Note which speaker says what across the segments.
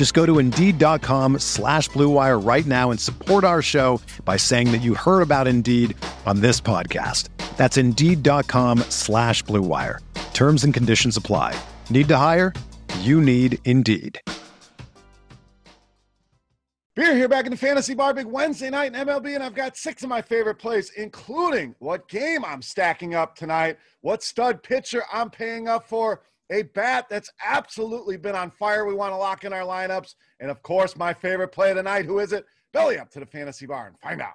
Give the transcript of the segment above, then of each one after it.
Speaker 1: Just go to Indeed.com slash BlueWire right now and support our show by saying that you heard about Indeed on this podcast. That's Indeed.com slash BlueWire. Terms and conditions apply. Need to hire? You need Indeed.
Speaker 2: Beer here back in the Fantasy Bar Big Wednesday night in MLB, and I've got six of my favorite plays, including what game I'm stacking up tonight, what stud pitcher I'm paying up for, a bat that's absolutely been on fire. We want to lock in our lineups. And of course, my favorite play tonight. Who is it? Belly up to the fantasy bar and find out.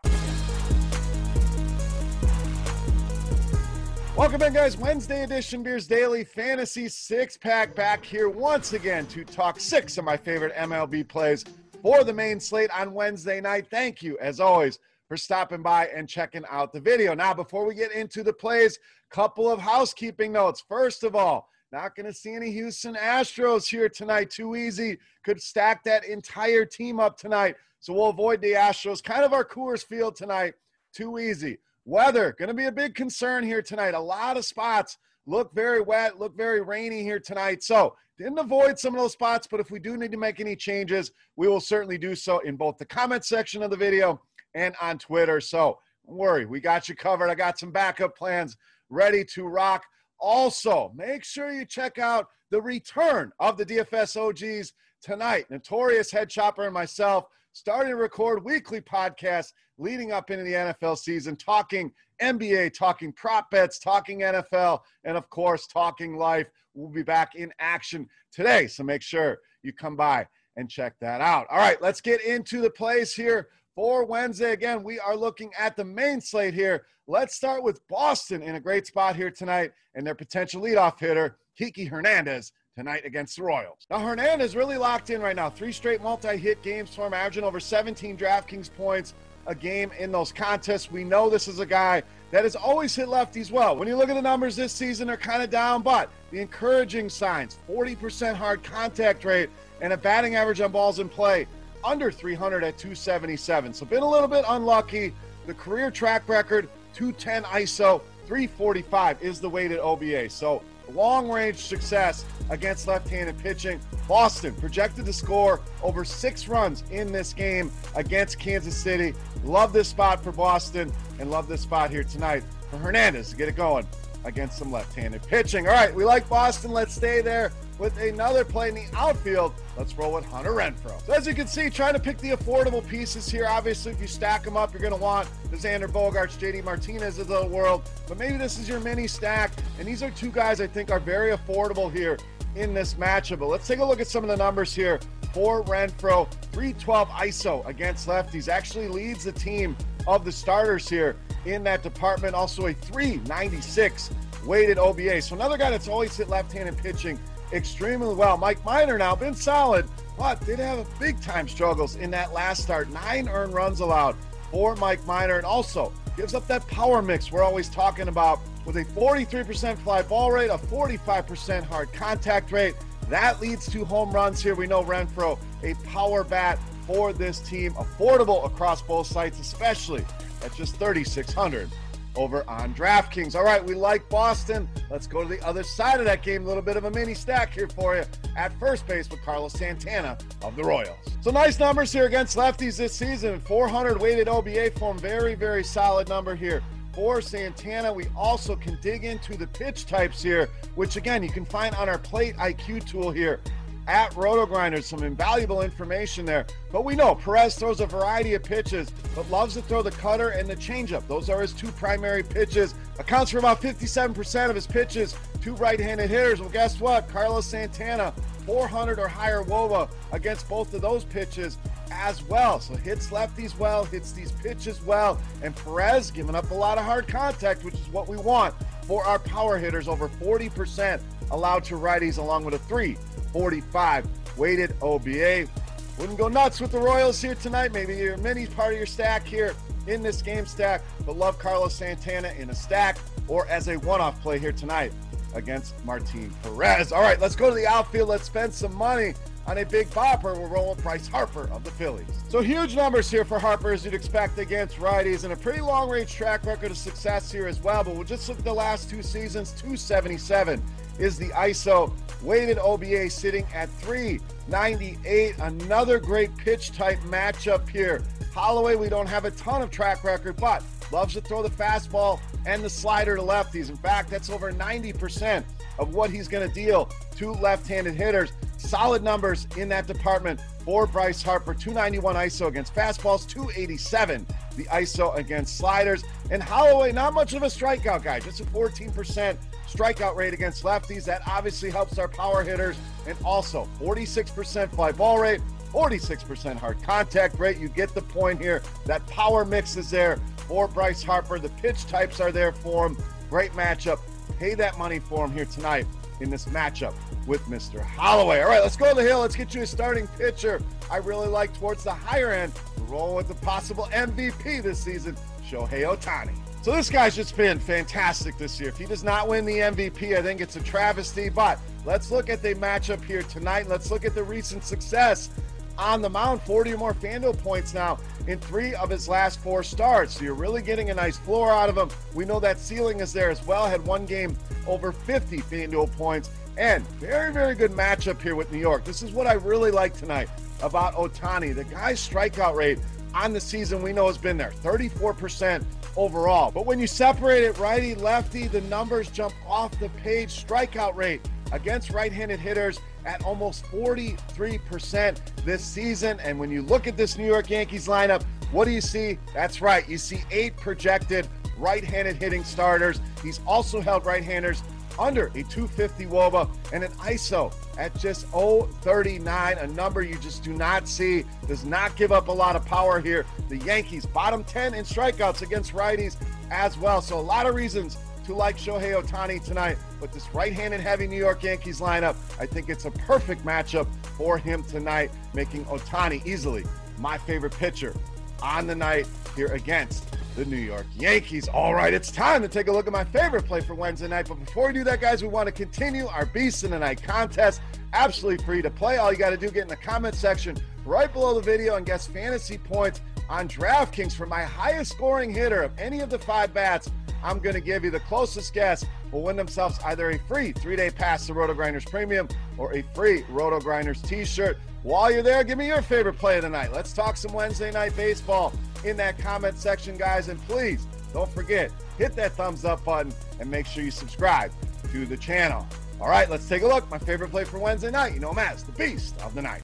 Speaker 2: Welcome in, guys. Wednesday edition Beers Daily Fantasy Six Pack back here once again to talk six of my favorite MLB plays for the main slate on Wednesday night. Thank you, as always, for stopping by and checking out the video. Now, before we get into the plays, couple of housekeeping notes. First of all, not going to see any Houston Astros here tonight. Too easy. Could stack that entire team up tonight. So we'll avoid the Astros. Kind of our Coors Field tonight. Too easy. Weather going to be a big concern here tonight. A lot of spots look very wet, look very rainy here tonight. So didn't avoid some of those spots, but if we do need to make any changes, we will certainly do so in both the comment section of the video and on Twitter. So don't worry, we got you covered. I got some backup plans ready to rock. Also, make sure you check out the return of the DFS OGs tonight. Notorious Head Chopper and myself starting to record weekly podcasts leading up into the NFL season, talking NBA, talking prop bets, talking NFL, and of course, talking life. We'll be back in action today. So make sure you come by and check that out. All right, let's get into the plays here for Wednesday. Again, we are looking at the main slate here. Let's start with Boston in a great spot here tonight and their potential leadoff hitter, Kiki Hernandez, tonight against the Royals. Now, Hernandez really locked in right now. Three straight multi hit games for him, averaging over 17 DraftKings points a game in those contests. We know this is a guy that has always hit lefties well. When you look at the numbers this season, they're kind of down, but the encouraging signs 40% hard contact rate and a batting average on balls in play under 300 at 277. So, been a little bit unlucky. The career track record 210 ISO, 345 is the weighted OBA. So, long range success against left handed pitching. Boston projected to score over six runs in this game against Kansas City. Love this spot for Boston and love this spot here tonight for Hernandez to get it going against some left handed pitching. All right, we like Boston. Let's stay there with another play in the outfield. Let's roll with Hunter Renfroe. So as you can see, trying to pick the affordable pieces here. Obviously, if you stack them up, you're going to want the Xander Bogaerts, JD Martinez of the world. But maybe this is your mini stack. And these are two guys I think are very affordable here in this matchup. But let's take a look at some of the numbers here for Renfroe. 312 ISO against lefties. Actually leads the team of the starters here in that department. Also a 396 weighted OBA. So another guy that's always hit left-handed pitching extremely well. Mike Minor now been solid, but did have a big time struggles in that last start. Nine earned runs allowed for Mike Minor, and also gives up that power mix we're always talking about with a 43% fly ball rate, a 45% hard contact rate. That leads to home runs here. We know Renfroe, a power bat for this team, affordable across both sites, especially at just 3,600 over on DraftKings. All right, we like Boston. Let's go to the other side of that game. A little bit of a mini stack here for you at first base with Carlos Santana of the Royals. So nice numbers here against lefties this season. 400 weighted OBA form. Very, very solid number here for Santana. We also can dig into the pitch types here, which again, you can find on our plate IQ tool here. At RotoGrinders. Some invaluable information there. But we know Perez throws a variety of pitches, but loves to throw the cutter and the changeup. Those are his two primary pitches. Accounts for about 57% of his pitches to right handed hitters. Well, guess what? Carlos Santana, 400 or higher WOBA against both of those pitches as well. So hits lefties well, hits these pitches well. And Perez giving up a lot of hard contact, which is what we want for our power hitters. Over 40% allowed to righties, along with a 345 weighted OBA. Wouldn't go nuts with the Royals here tonight. Maybe your mini part of your stack here in this game stack, but love Carlos Santana in a stack or as a one off play here tonight against Martin Perez. All right, let's go to the outfield. Let's spend some money on a big bopper. We're rolling Bryce Harper of the Phillies. So huge numbers here for Harper as you'd expect against righties and a pretty long range track record of success here as well. But we'll just look at the last two seasons 277 is the ISO weighted OBA sitting at 398. Another great pitch type matchup here. Holloway, we don't have a ton of track record, but loves to throw the fastball and the slider to lefties. In fact, that's over 90% of what he's going to deal to left handed hitters. Solid numbers in that department for Bryce Harper 291 ISO against fastballs, 287 the ISO against sliders. And Holloway, not much of a strikeout guy, just a 14% strikeout rate against lefties. That obviously helps our power hitters. And also 46% fly ball rate, 46% hard contact rate. You get the point here. That power mix is there for Bryce Harper. The pitch types are there for him. Great matchup. Pay that money for him here tonight in this matchup with Mr. Holloway. All right, let's go to the hill. Let's get you a starting pitcher. I really like towards the higher end. We're with the possible MVP this season, Shohei Ohtani. So this guy's just been fantastic this year. If he does not win the MVP, I think it's a travesty. But let's look at the matchup here tonight. Let's look at the recent success on the mound, 40 or more FanDuel points now in three of his last four starts. So you're really getting a nice floor out of him. We know that ceiling is there as well. Had one game over 50 FanDuel points. And very, very good matchup here with New York. This is what I really like tonight about Ohtani. The guy's strikeout rate on the season we know has been there 34% overall. But when you separate it righty lefty, the numbers jump off the page. Strikeout rate against right handed hitters at almost 43% this season. And when you look at this New York Yankees lineup, what do you see? That's right, you see eight projected right handed hitting starters. He's also held right handers under a 250 Woba and an ISO at just 039, a number you just do not see. Does not give up a lot of power here. The Yankees, bottom 10 in strikeouts against righties as well. So, a lot of reasons to like Shohei Ohtani tonight. But this right handed heavy New York Yankees lineup, I think it's a perfect matchup for him tonight, making Ohtani easily my favorite pitcher on the night here against the New York Yankees. All right, it's time to take a look at my favorite play for Wednesday night. But before we do that, guys, we want to continue our Beast in the Night contest. Absolutely free to play. All you got to do get in the comment section right below the video and guess fantasy points on DraftKings for my highest scoring hitter of any of the five bats. I'm going to give you the closest guess will win themselves either a free three-day pass to RotoGrinders Premium or a free RotoGrinders T-shirt. While you're there, give me your favorite play of the night. Let's talk some Wednesday night baseball in that comment section, guys. And please don't forget, hit that thumbs up button and make sure you subscribe to the channel. All right, let's take a look. My favorite play for Wednesday night. You know as the Beast of the Night.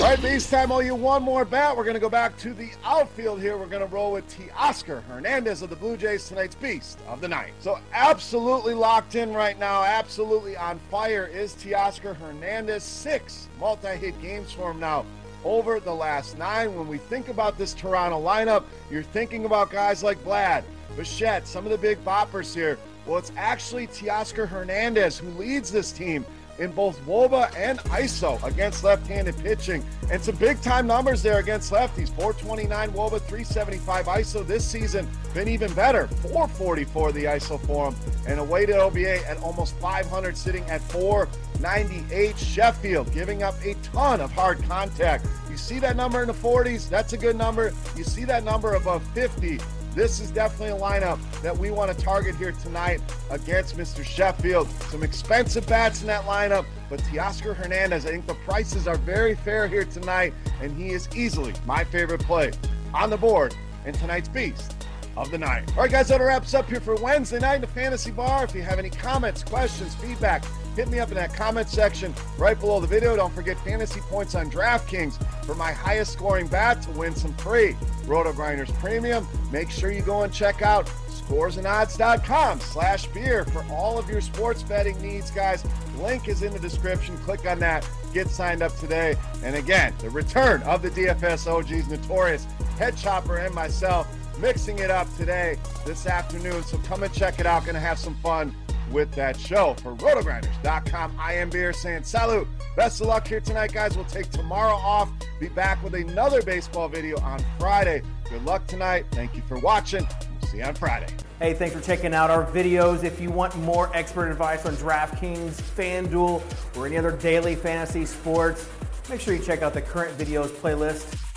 Speaker 2: All right, Beast time. All you one more bat. We're going to go back to the outfield here. We're going to roll with Teoscar Hernandez of the Blue Jays, tonight's Beast of the Night. So, absolutely locked in right now, absolutely on fire is Teoscar Hernandez. Six multi hit games for him now over the last nine. When we think about this Toronto lineup, you're thinking about guys like Vlad, Bichette, some of the big boppers here. Well, it's actually Teoscar Hernandez who leads this team in both WOBA and ISO against left-handed pitching. And some big-time numbers there against lefties. 429 WOBA, 375 ISO this season. Been even better. 444 the ISO for him. And a weighted OBA at almost 500, sitting at 498. Sheffield giving up a ton of hard contact. You see that number in the 40s? That's a good number. You see that number above 50? This is definitely a lineup that we want to target here tonight against Mr. Sheffield. Some expensive bats in that lineup, but Teoscar Hernandez, I think the prices are very fair here tonight, and he is easily my favorite play on the board in tonight's Beast of the night. All right, guys, that wraps up here for Wednesday night in the Fantasy Bar. If you have any comments, questions, feedback, hit me up in that comment section right below the video. Don't forget fantasy points on DraftKings for my highest scoring bat to win some free RotoGrinders Premium. Make sure you go and check out scoresandodds.com slash beer for all of your sports betting needs, guys. Link is in the description. Click on that. Get signed up today. And again, the return of the DFS OGs, Notorious, Head Chopper, and myself mixing it up today, this afternoon. So come and check it out. Going to have some fun with that show. For rotogrinders.com, I am Beer saying salute. Best of luck here tonight, guys. We'll take tomorrow off. Be back with another baseball video on Friday. Good luck tonight. Thank you for watching. We'll see you on Friday.
Speaker 3: Hey, thanks for checking out our videos. If you want more expert advice on DraftKings, FanDuel, or any other daily fantasy sports, make sure you check out the current videos playlist